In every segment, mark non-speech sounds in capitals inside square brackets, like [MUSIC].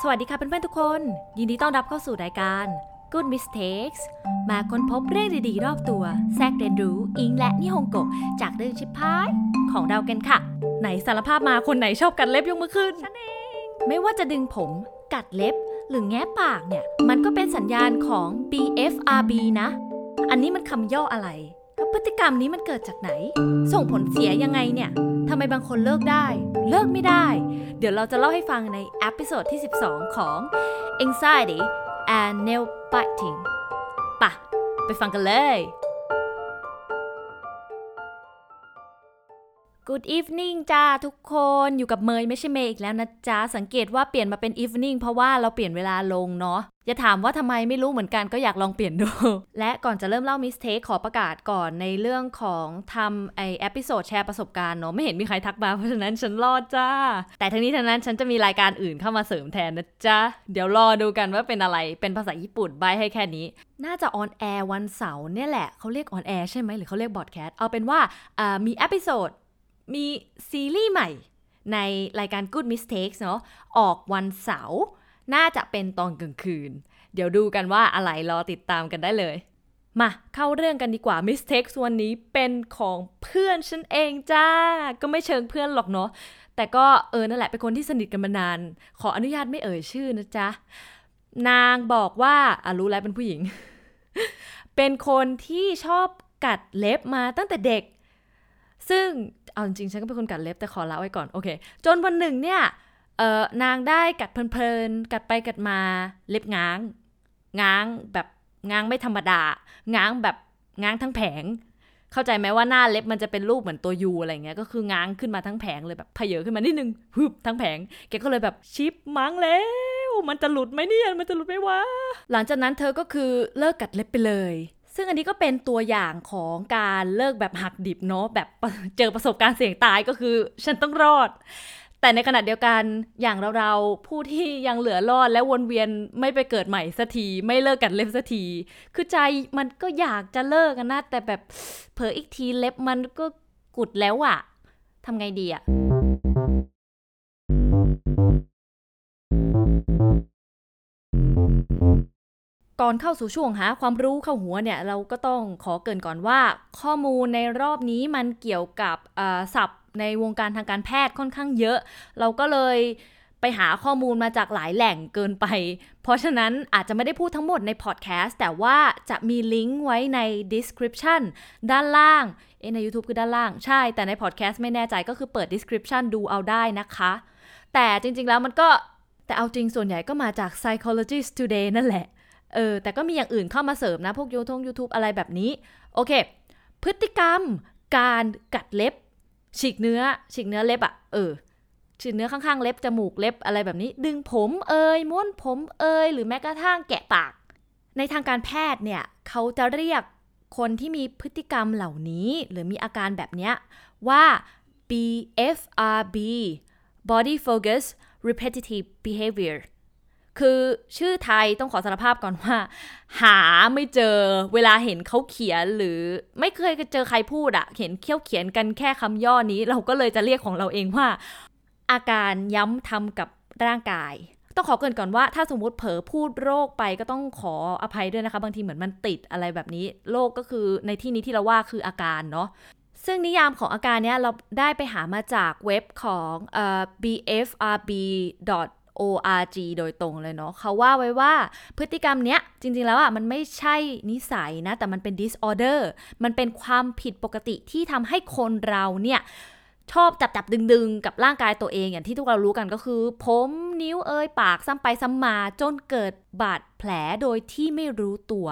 สวัสดีค่ะเพื่อนๆทุกคน ยินดีต้อนรับเข้าสู่รายการ Good Mistakes มาค้นพบเรื่องดีๆ รอบตัวแทรกเรียนรู้อิงและนิฮงโกะจากเรื่องชิปพายของเรากันค่ะ ไหนสารภาพมาคนไหนชอบกัดเล็บยกมือขึ้นฉันเองไม่ว่าจะดึงผม กัดเล็บ หรือแง้ปากเนี่ย มันก็เป็นสัญญาณของ BFRB นะ อันนี้มันคำย่ออะไรแล้ว พฤติกรรมนี้มันเกิดจากไหน ส่งผลเสียยังไงเนี่ยทำไมบางคนเลิกได้ เลิกไม่ได้ เดี๋ยวเราจะเล่าให้ฟังใน episode ที่ 12 ของ Anxiety and Nail Biting ปะไปฟังกันเลย Good evening จ้าทุกคนอยู่กับเมยไม่ใช่เมย์อีกแล้วนะจ๊ะสังเกตว่าเปลี่ยนมาเป็น evening เพราะว่าเราเปลี่ยนเวลาลงเนาะอย่าถามว่าทำไมไม่รู้เหมือนกันก็อยากลองเปลี่ยนดู และก่อนจะเริ่มเล่า mistake ขอประกาศก่อนในเรื่องของทำไอ episode แชร์ประสบการณ์เนาะไม่เห็นมีใครทักมาเพราะฉะนั้นฉันรอดจ้า แต่ทั้งนี้ทั้งนั้นฉันจะมีรายการอื่นเข้ามาเสริมแทนนะจ๊ะเดี๋ยวรอดูกันว่าเป็นอะไรเป็นภาษาญี่ปุ่นใบให้แค่นี้ น่าจะ on air วันเสาร์เนี่ยแหละเขาเรียก on air ใช่ไหมหรือเขาเรียก broadcast เอาเป็นว่ามี episode มีซีรีส์ใหม่ในรายการ Good Mistakes เนาะออกวันเสาร์น่าจะเป็นตอนกลางคืน เดี๋ยวดูกันว่าอะไรรอติดตามกันได้เลย มาเข้าเรื่องกันดีกว่า Mistakes วันนี้เป็นของเพื่อนฉันเองจ้า ก็ไม่เชิงเพื่อนหรอกเนาะแต่ก็เออนั่นแหละเป็นคนที่สนิทกันมานาน ขออนุญาตไม่เอ่ยชื่อนะจ๊ะ นางบอกว่าอะรู้แล้วเป็นผู้หญิง เป็นคนที่ชอบกัดเล็บมาตั้งแต่เด็ก ซึ่งเอาจริงๆฉันก็เป็นคนกัดเล็บแต่ขอละไว้ก่อนโอเค จนวันหนึ่งเนี่ยเออนางได้กัดเพลินๆ กัดไปกัดมาเล็บง้าง ง้างแบบง้างไม่ธรรมดา ง้างแบบง้างทั้งแผง เข้าใจไหมว่าหน้าเล็บมันจะเป็นรูปเหมือนตัวยูอะไรเงี้ยก็คือง้างขึ้นมาทั้งแผงเลยแบบเพเยอขึ้นมานิดนึงฮึบทั้งแผงแกก็เลยแบบชิปมั้งแล้วมันจะหลุดไหมเนี่ยมันจะหลุดไหมวะหลังจากนั้นเธอก็คือเลิกกัดเล็บไปเลย ซึ่งอันนี้ก็เป็นตัวอย่างของการเลิกแบบหักดิบเนาะแบบเจอประสบการณ์เสี่ยงตายก็คือ ฉันต้องรอด แต่ในขณะเดียวกันอย่างเราๆผู้ที่ยังเหลือรอดและวนเวียนไม่ไปเกิดใหม่สักทีไม่เลิกกัดเล็บสักทีคือใจมันก็อยากจะเลิกกันนะแต่แบบเผลออีกทีเล็บมันก็กุดแล้วอะทำไงดีอะ ก่อนเข้าสู่ช่วงหาความรู้เข้าหัวเนี่ยเราก็ต้องขอเกินก่อนว่า ข้อมูลในรอบนี้มันเกี่ยวกับศัพท์ในวงการทางการแพทย์ค่อนข้างเยอะ เราก็เลยไปหาข้อมูลมาจากหลายแหล่งเกินไป เพราะฉะนั้นอาจจะไม่ได้พูดทั้งหมดในพอดแคสต์แต่ว่าจะมีลิงก์ไว้ใน description ด้านล่าง เอใน YouTube คือด้านล่าง ใช่ แต่ในพอดแคสต์ไม่แน่ใจก็คือเปิด description ดูเอาได้นะคะ แต่จริงๆแล้วมันก็แต่เอาจริงส่วนใหญ่ก็มาจาก psychologist today นั่นแหละ เออแต่ก็มีอย่างอื่นเข้ามาเสริมนะ พวกยูทง YouTube อะไรแบบนี้ โอเค พฤติกรรมการกัดเล็บ ฉีกเนื้อ ฉีกเนื้อเล็บอะเออฉีกเนื้อข้างๆเล็บจมูกเล็บอะไรแบบนี้ ดึงผมเอยม้วนผมเอยหรือแม้กระทั่งแกะปาก ในทางการแพทย์เนี่ยเขาจะเรียกคนที่มีพฤติกรรมเหล่านี้ หรือมีอาการแบบเนี้ยว่า BFRB Body Focus Repetitive Behavior คือชื่อไทยต้องขอสารภาพก่อนว่า หาไม่เจอเวลาเห็นเขาเขียนหรือไม่เคยเจอใครพูดอะเห็นเขี้ยวเขียนกันแค่คำย่อนี้ เราก็เลยจะเรียกของเราเองว่า อาการย้ำทำกับร่างกาย ต้องขอเกินก่อนว่าถ้าสมมติเผลอพูดโรคไปก็ต้องขออภัยด้วยนะคะ บางทีเหมือนมันติดอะไรแบบนี้โรคก็คือในที่นี้ที่เราว่าคืออาการเนาะซึ่งนิยามของอาการเนี้ยเราได้ไปหามาจากเว็บของเอ่อ bfrb org โดยตรงเลยเนาะเขาว่าไว้ว่าพฤติกรรมเนี้ยจริงๆแล้วอะมันไม่ใช่นิสัยนะ แต่มันเป็น disorder มันเป็นความผิดปกติที่ทำให้คนเราเนี่ยชอบจับจับดึงดึงๆกับร่างกายตัวเองอย่างที่ทุกเรารู้กันก็คือ ผมนิ้วเอยปากซ้ำไปซ้ำมาจนเกิดบาดแผลโดยที่ไม่รู้ตัว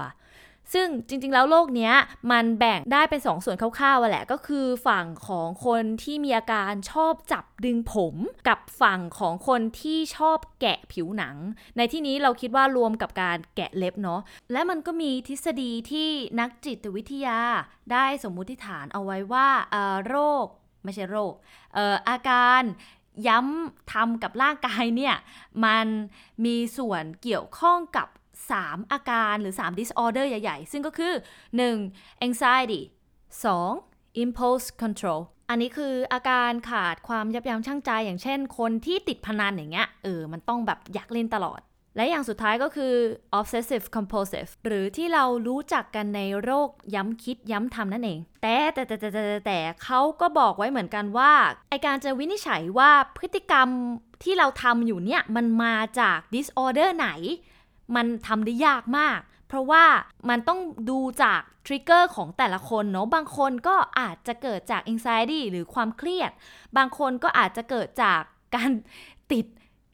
ซึ่งจริงๆ แล้วโรคเนี้ยมันแบ่งได้เป็นสองส่วนคร่าวๆแหละก็คือฝั่งของคนที่มีอาการชอบจับดึงผม กับฝั่งของคนที่ชอบแกะผิวหนัง ในที่นี้เราคิดว่ารวมกับการแกะเล็บเนาะและมันก็มีทฤษฎีที่นักจิตวิทยา ได้สมมุติฐานเอาไว้ว่าเอ่อโรคไม่ใช่โรคเอ่ออาการย้ำทำกับร่างกายเนี่ย มันมีส่วนเกี่ยวข้องกับ 3 อาการหรือ 3 disorder ใหญ่ๆ ซึ่งก็คือ 1. anxiety 2. impulse control อันนี้คืออาการขาดความยับยั้งชั่งใจ อย่างเช่น คนที่ติดพนันอย่างเงี้ยเออมันต้องแบบอยากเล่นตลอด และอย่างสุดท้ายก็คือ obsessive compulsive หรือที่เรารู้จักกันในโรคย้ำคิดย้ำทำนั่นเอง แต่แต่แต่แต่แต่แต่เขาก็บอกไว้เหมือนกันว่าไอการจะวินิจฉัยว่าพฤติกรรมที่เราทำอยู่เนี่ยมันมาจาก disorder ไหน มันทำได้ยากมาก เพราะว่ามันต้องดูจากทริกเกอร์ของแต่ละคนเนาะบางคนก็อาจจะเกิดจาก anxiety หรือความเครียด บางคนก็อาจจะเกิดจากการติด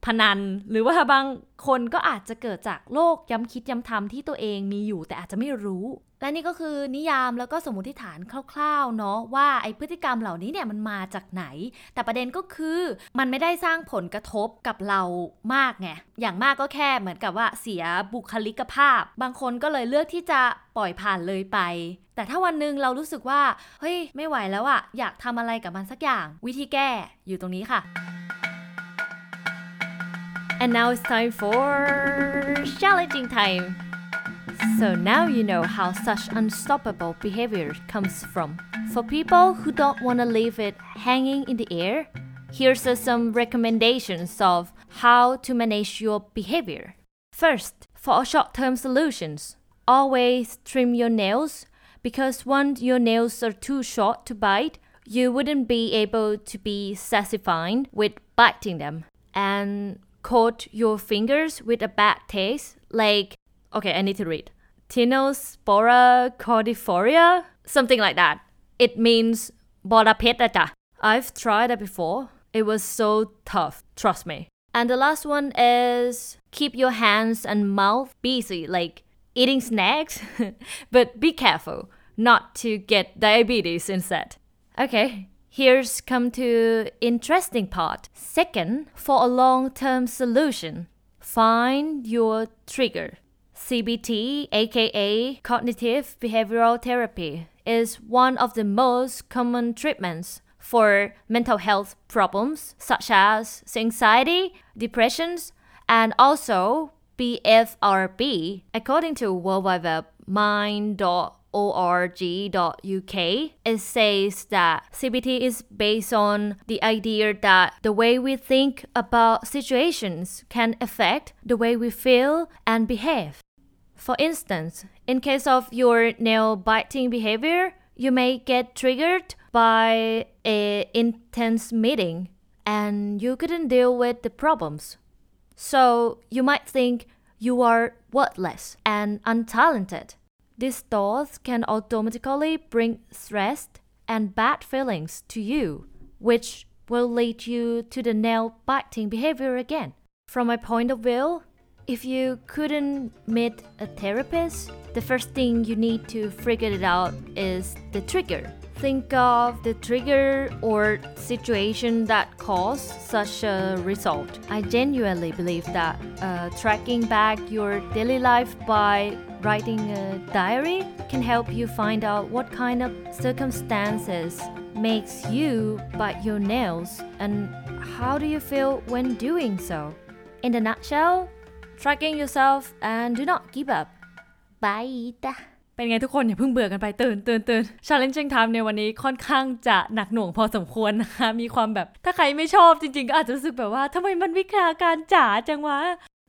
พนัน หรือว่าบางคนก็อาจจะเกิดจากโรคย้ำคิดย้ำทำที่ตัวเองมีอยู่แต่อาจจะไม่รู้ และนี่ก็คือนิยามแล้วก็สมมติฐานคร่าวๆเนาะว่าไอพฤติกรรมเหล่านี้เนี่ยมันมาจากไหน แต่ประเด็นก็คือมันไม่ได้สร้างผลกระทบกับเรามากไงอย่างมากก็แค่เหมือนกับว่าเสียบุคลิกภาพ บางคนก็เลยเลือกที่จะปล่อยผ่านเลยไป แต่ถ้าวันหนึ่งเรารู้สึกว่าเฮ้ยไม่ไหวแล้วอะอยากทำอะไรกับมันสักอย่าง วิธีแก้อยู่ตรงนี้ค่ะ And now it's time for challenging time. So now you know how such unstoppable behavior comes from. For people who don't want to leave it hanging in the air, here's some recommendations of how to manage your behavior. First, for short term solutions, always trim your nails because once your nails are too short to bite, you wouldn't be able to be satisfied with biting them. And coat your fingers with a bad taste, like, okay, I need to read. Tinospora cordifolia? Something like that. It means borapetata. I've tried it before. It was so tough, trust me. And the last one is keep your hands and mouth busy, like eating snacks, [LAUGHS] but be careful not to get diabetes instead. Okay, Here's come to interesting part. Second, for a long-term solution, find your trigger. CBT, aka cognitive behavioral therapy, is one of the most common treatments for mental health problems such as anxiety, depressions, and also BFRB. According to World Wide Web, mind.org org.uk, it says that CBT is based on the idea that the way we think about situations can affect the way we feel and behave. For instance, in case of your nail biting behavior, you may get triggered by a intense meeting and you couldn't deal with the problems. So you might think you are worthless and untalented. These thoughts can automatically bring stress and bad feelings to you, which will lead you to the nail biting behavior again. From my point of view, if you couldn't meet a therapist, the first thing you need to figure it out is the trigger. Think of the trigger or situation that caused such a result. I genuinely believe that uh, tracking back your daily life by writing a diary can help you find out what kind of circumstances makes you bite your nails and how do you feel when doing so. In a nutshell, tracking yourself and do not give up. Bye. เป็นไงทุกคนอย่าเพิ่งเบื่อกันไปตื่นตื่นตื่น challenging time ในวันนี้ค่อนข้างจะหนักหน่วงพอสมควรนะคะ มีความแบบถ้าใครไม่ชอบจริง ๆ ก็อาจจะรู้สึกแบบว่าทำไมมันวิชาการจ๋าจังวะ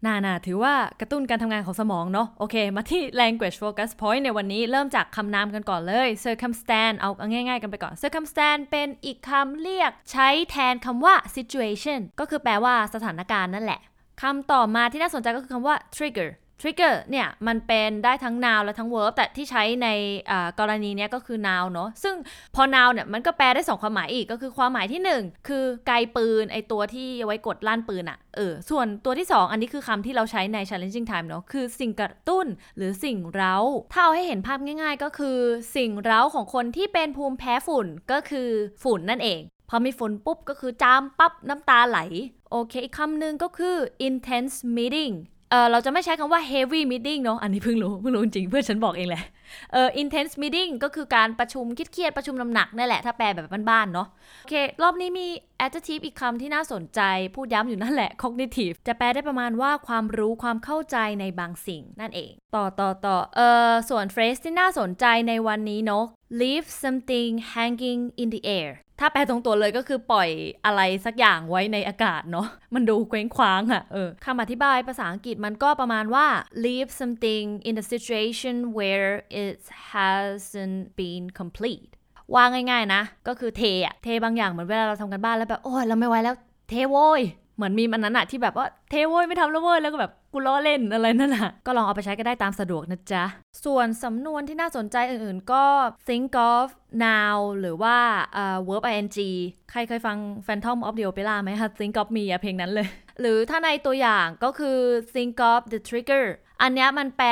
น่าน่าถือว่ากระตุ้นการทำงานของสมองเนาะโอเค มาที่ language focus point ในวันนี้เริ่มจากคำนามกันก่อนเลย circumstance เอาง่ายๆกันไปก่อน circumstance เป็นอีกคำเรียกใช้แทนคำว่า situation ก็คือแปลว่าสถานการณ์นั่นแหละคำต่อมาที่น่าสนใจก็คือคำว่า trigger trigger เนี่ยมันเป็นได้ทั้ง noun และทั้ง verb แต่ที่ใช้ในกรณีนี้ก็คือ noun เนาะซึ่งพอ noun เนี่ยมันก็แปลได้ 2 ความหมายอีกก็คือความหมายที่ 1 คือไกปืนไอตัวที่ไว้กดลั่นปืนอะเออส่วนตัวที่ 2 อันนี้คือคำที่เราใช้ใน challenging time เนาะคือสิ่งกระตุ้นหรือสิ่งเร้าถ้าเอาให้เห็นภาพง่าย ๆ ก็คือสิ่งเร้าของคนที่เป็นภูมิแพ้ฝุ่นก็คือฝุ่นนั่นเองพอมีฝนปุ๊บก็คือจามปั๊บน้ำตาไหล โอเค อีกคำหนึ่งก็คือ intense meeting เออเราจะไม่ใช้คำว่า heavy meeting เนาะอันนี้เพิ่งรู้เพิ่งรู้จริงเพื่อนฉันบอกเองแหละเออ intense meeting ก็คือการประชุมคิดเครียดประชุมน้ำหนักนั่นแหละถ้าแปลแบบบ้านๆเนาะโอเค รอบนี้มี adjective อีกคำที่น่าสนใจ พูดย้ำอยู่นั่นแหละ cognitive จะแปลได้ประมาณว่าความรู้ความเข้าใจในบางสิ่งนั่นเอง ต่อต่อต่อเออส่วน phrase ที่น่าสนใจในวันนี้เนาะ leave something hanging in the air ถ้าแปลตรงตัวเลยก็คือปล่อยอะไรสักอย่างไว้ในอากาศเนาะมันดูเคว้งคว้างอะเออคำอธิบายภาษาอังกฤษมันก็ประมาณว่า leave something in a situation where it hasn't been complete ว่าง่ายๆนะ ก็คือเทอะเทบางอย่างเหมือนเวลาเราทำกันบ้านแล้วแบบ โอ้ยเราไม่ไหวแล้วเทโวย เหมือนมีมันนั้นอะที่แบบว่าเทโว้ยไม่ทำแล้วเว้ยแล้วก็แบบกูล้อเล่นอะไรนั่นแหละก็ลองเอาไปใช้ก็ได้ตามสะดวกนะจ๊ะ ส่วนสำนวนที่น่าสนใจอื่นๆก็ think of now หรือว่า uh, verb ing ใครเคยฟัง Phantom of the Opera ไหมคะ think of me อะเพลงนั้นเลย หรือถ้าในตัวอย่างก็คือ think of the trigger อันนี้มันแปล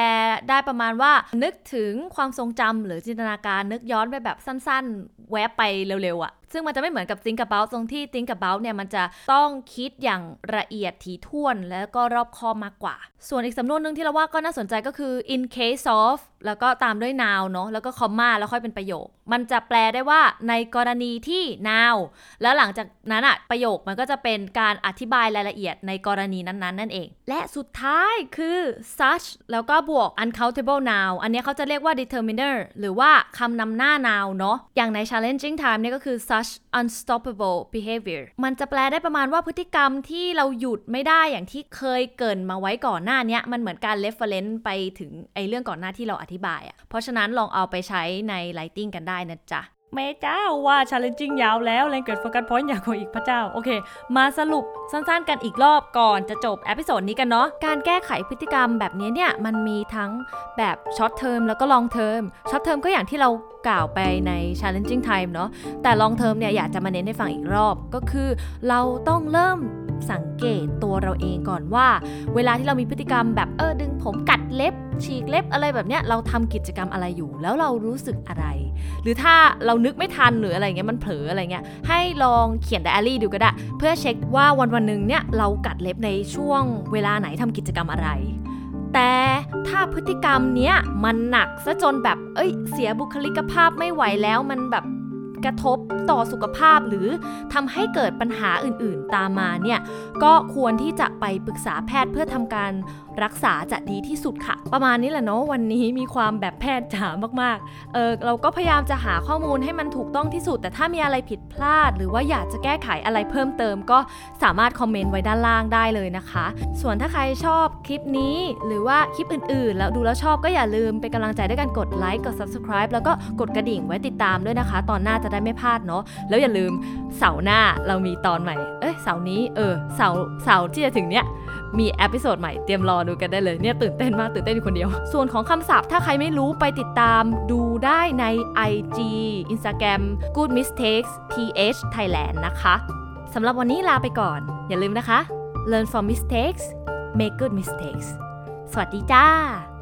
ได้ประมาณว่านึกถึงความทรงจำหรือจินตนาการนึกย้อนไปแบบสั้นๆ แวบไปเร็วๆอะ ซึ่งมันจะไม่เหมือนกับ think about ตรงที่ think about เนี่ยมันจะต้องคิดอย่างละเอียดถี่ถ้วน แล้วก็รอบคอบมากกว่า ส่วนอีกสำนวนหนึ่งที่เราว่าก็น่าสนใจก็คือ in case of แล้วก็ตามด้วย now เนาะแล้วก็ comma แล้วค่อยเป็นประโยค มันจะแปลได้ว่าในกรณีที่ now แล้วหลังจากนั้นอะประโยคมันก็จะเป็นการอธิบายรายละเอียดในกรณีนั้นๆ นั่นเอง และสุดท้ายคือ such แล้วก็บวก uncountable now อันนี้เขาจะเรียกว่า determiner หรือว่าคำนำหน้า now เนาะอย่างใน challenging time เนี่ยก็คือ such unstoppable behavior มันจะแปลได้ประมาณว่าพฤติกรรมที่เราหยุดไม่ได้อย่างที่เคยเกินมาไว้ก่อนหน้านี้มันเหมือนการ reference ไปถึงไอเรื่องก่อนหน้าที่เราอธิบายอะเพราะฉะนั้นลองเอาไปใช้ใน writing กันได้นะจ๊ะ แม่เจ้าว่า challenging ยาวแล้วแรงเกิด focus point อยากกว่าอีกพระเจ้า โอเค มาสรุปสั้นๆกันอีกรอบก่อนจะจบ episode นี้กันเนาะ การแก้ไขพฤติกรรมแบบนี้เนี่ย มันมีทั้งแบบ short term แล้วก็ long term short term ก็อย่างที่เรากล่าวไปใน challenging time เนาะแต่ long term เนี่ยอยากจะมาเน้นให้ฟังอีกรอบก็คือ เราต้องเริ่ม สังเกตตัวเราเองก่อนว่า เวลาที่เรามีพฤติกรรมแบบเออดึงผมกัดเล็บ ฉีกเล็บอะไรแบบเนี้ยเราทำกิจกรรมอะไรอยู่ แล้วเรารู้สึกอะไร หรือถ้าเรานึกไม่ทันหรืออะไรเงี้ยมันเผลออะไรเงี้ยให้ลองเขียนไดอารี่ดูก็ได้ เพื่อเช็คว่าวันวันหนึ่งเนี่ยเรากัดเล็บในช่วงเวลาไหนทำกิจกรรมอะไรแต่ถ้าพฤติกรรมเนี้ยมันหนักซะจนแบบ เอ้ย เสียบุคลิกภาพไม่ไหวแล้ว มันแบบ กระทบต่อสุขภาพหรือทำให้เกิดปัญหาอื่นๆ ตามมาเนี่ยก็ควรที่จะไปปรึกษาแพทย์เพื่อทำการ รักษาจะดีที่สุดค่ะ ประมาณนี้แหละเนาะวันนี้มีความแบบแพทย์จ๋ามากๆ เออเราก็พยายามจะหาข้อมูลให้มันถูกต้องที่สุด แต่ถ้ามีอะไรผิดพลาด หรือว่าอยากจะแก้ไขอะไรเพิ่มเติม ก็สามารถคอมเมนต์ไว้ด้านล่างได้เลยนะคะ ส่วนถ้าใครชอบคลิปนี้หรือว่าคลิปอื่นๆ แล้วดูแล้วชอบก็อย่าลืมเป็นกำลังใจด้วยการกดไลค์กด subscribe แล้วก็กดกระดิ่งไว้ติดตามด้วยนะคะ ตอนหน้าจะได้ไม่พลาดเนาะแล้วอย่าลืมเสาร์หน้าเรามีตอนใหม่ เอ้ยเสาร์นี้เออเสาร์เสาร์ที่จะถึงเนี้ย มี episode ใหม่เตรียมรอดูกันได้เลยเนี่ยตื่นเต้นมากตื่นเต้นอยู่คนเดียว ส่วนของคำศัพท์ถ้าใครไม่รู้ไปติดตามดูได้ใน IG Instagram Good Mistakes th Thailand นะคะสำหรับวันนี้ลาไปก่อน อย่าลืมนะคะ learn from mistakes make good mistakes สวัสดีจ้า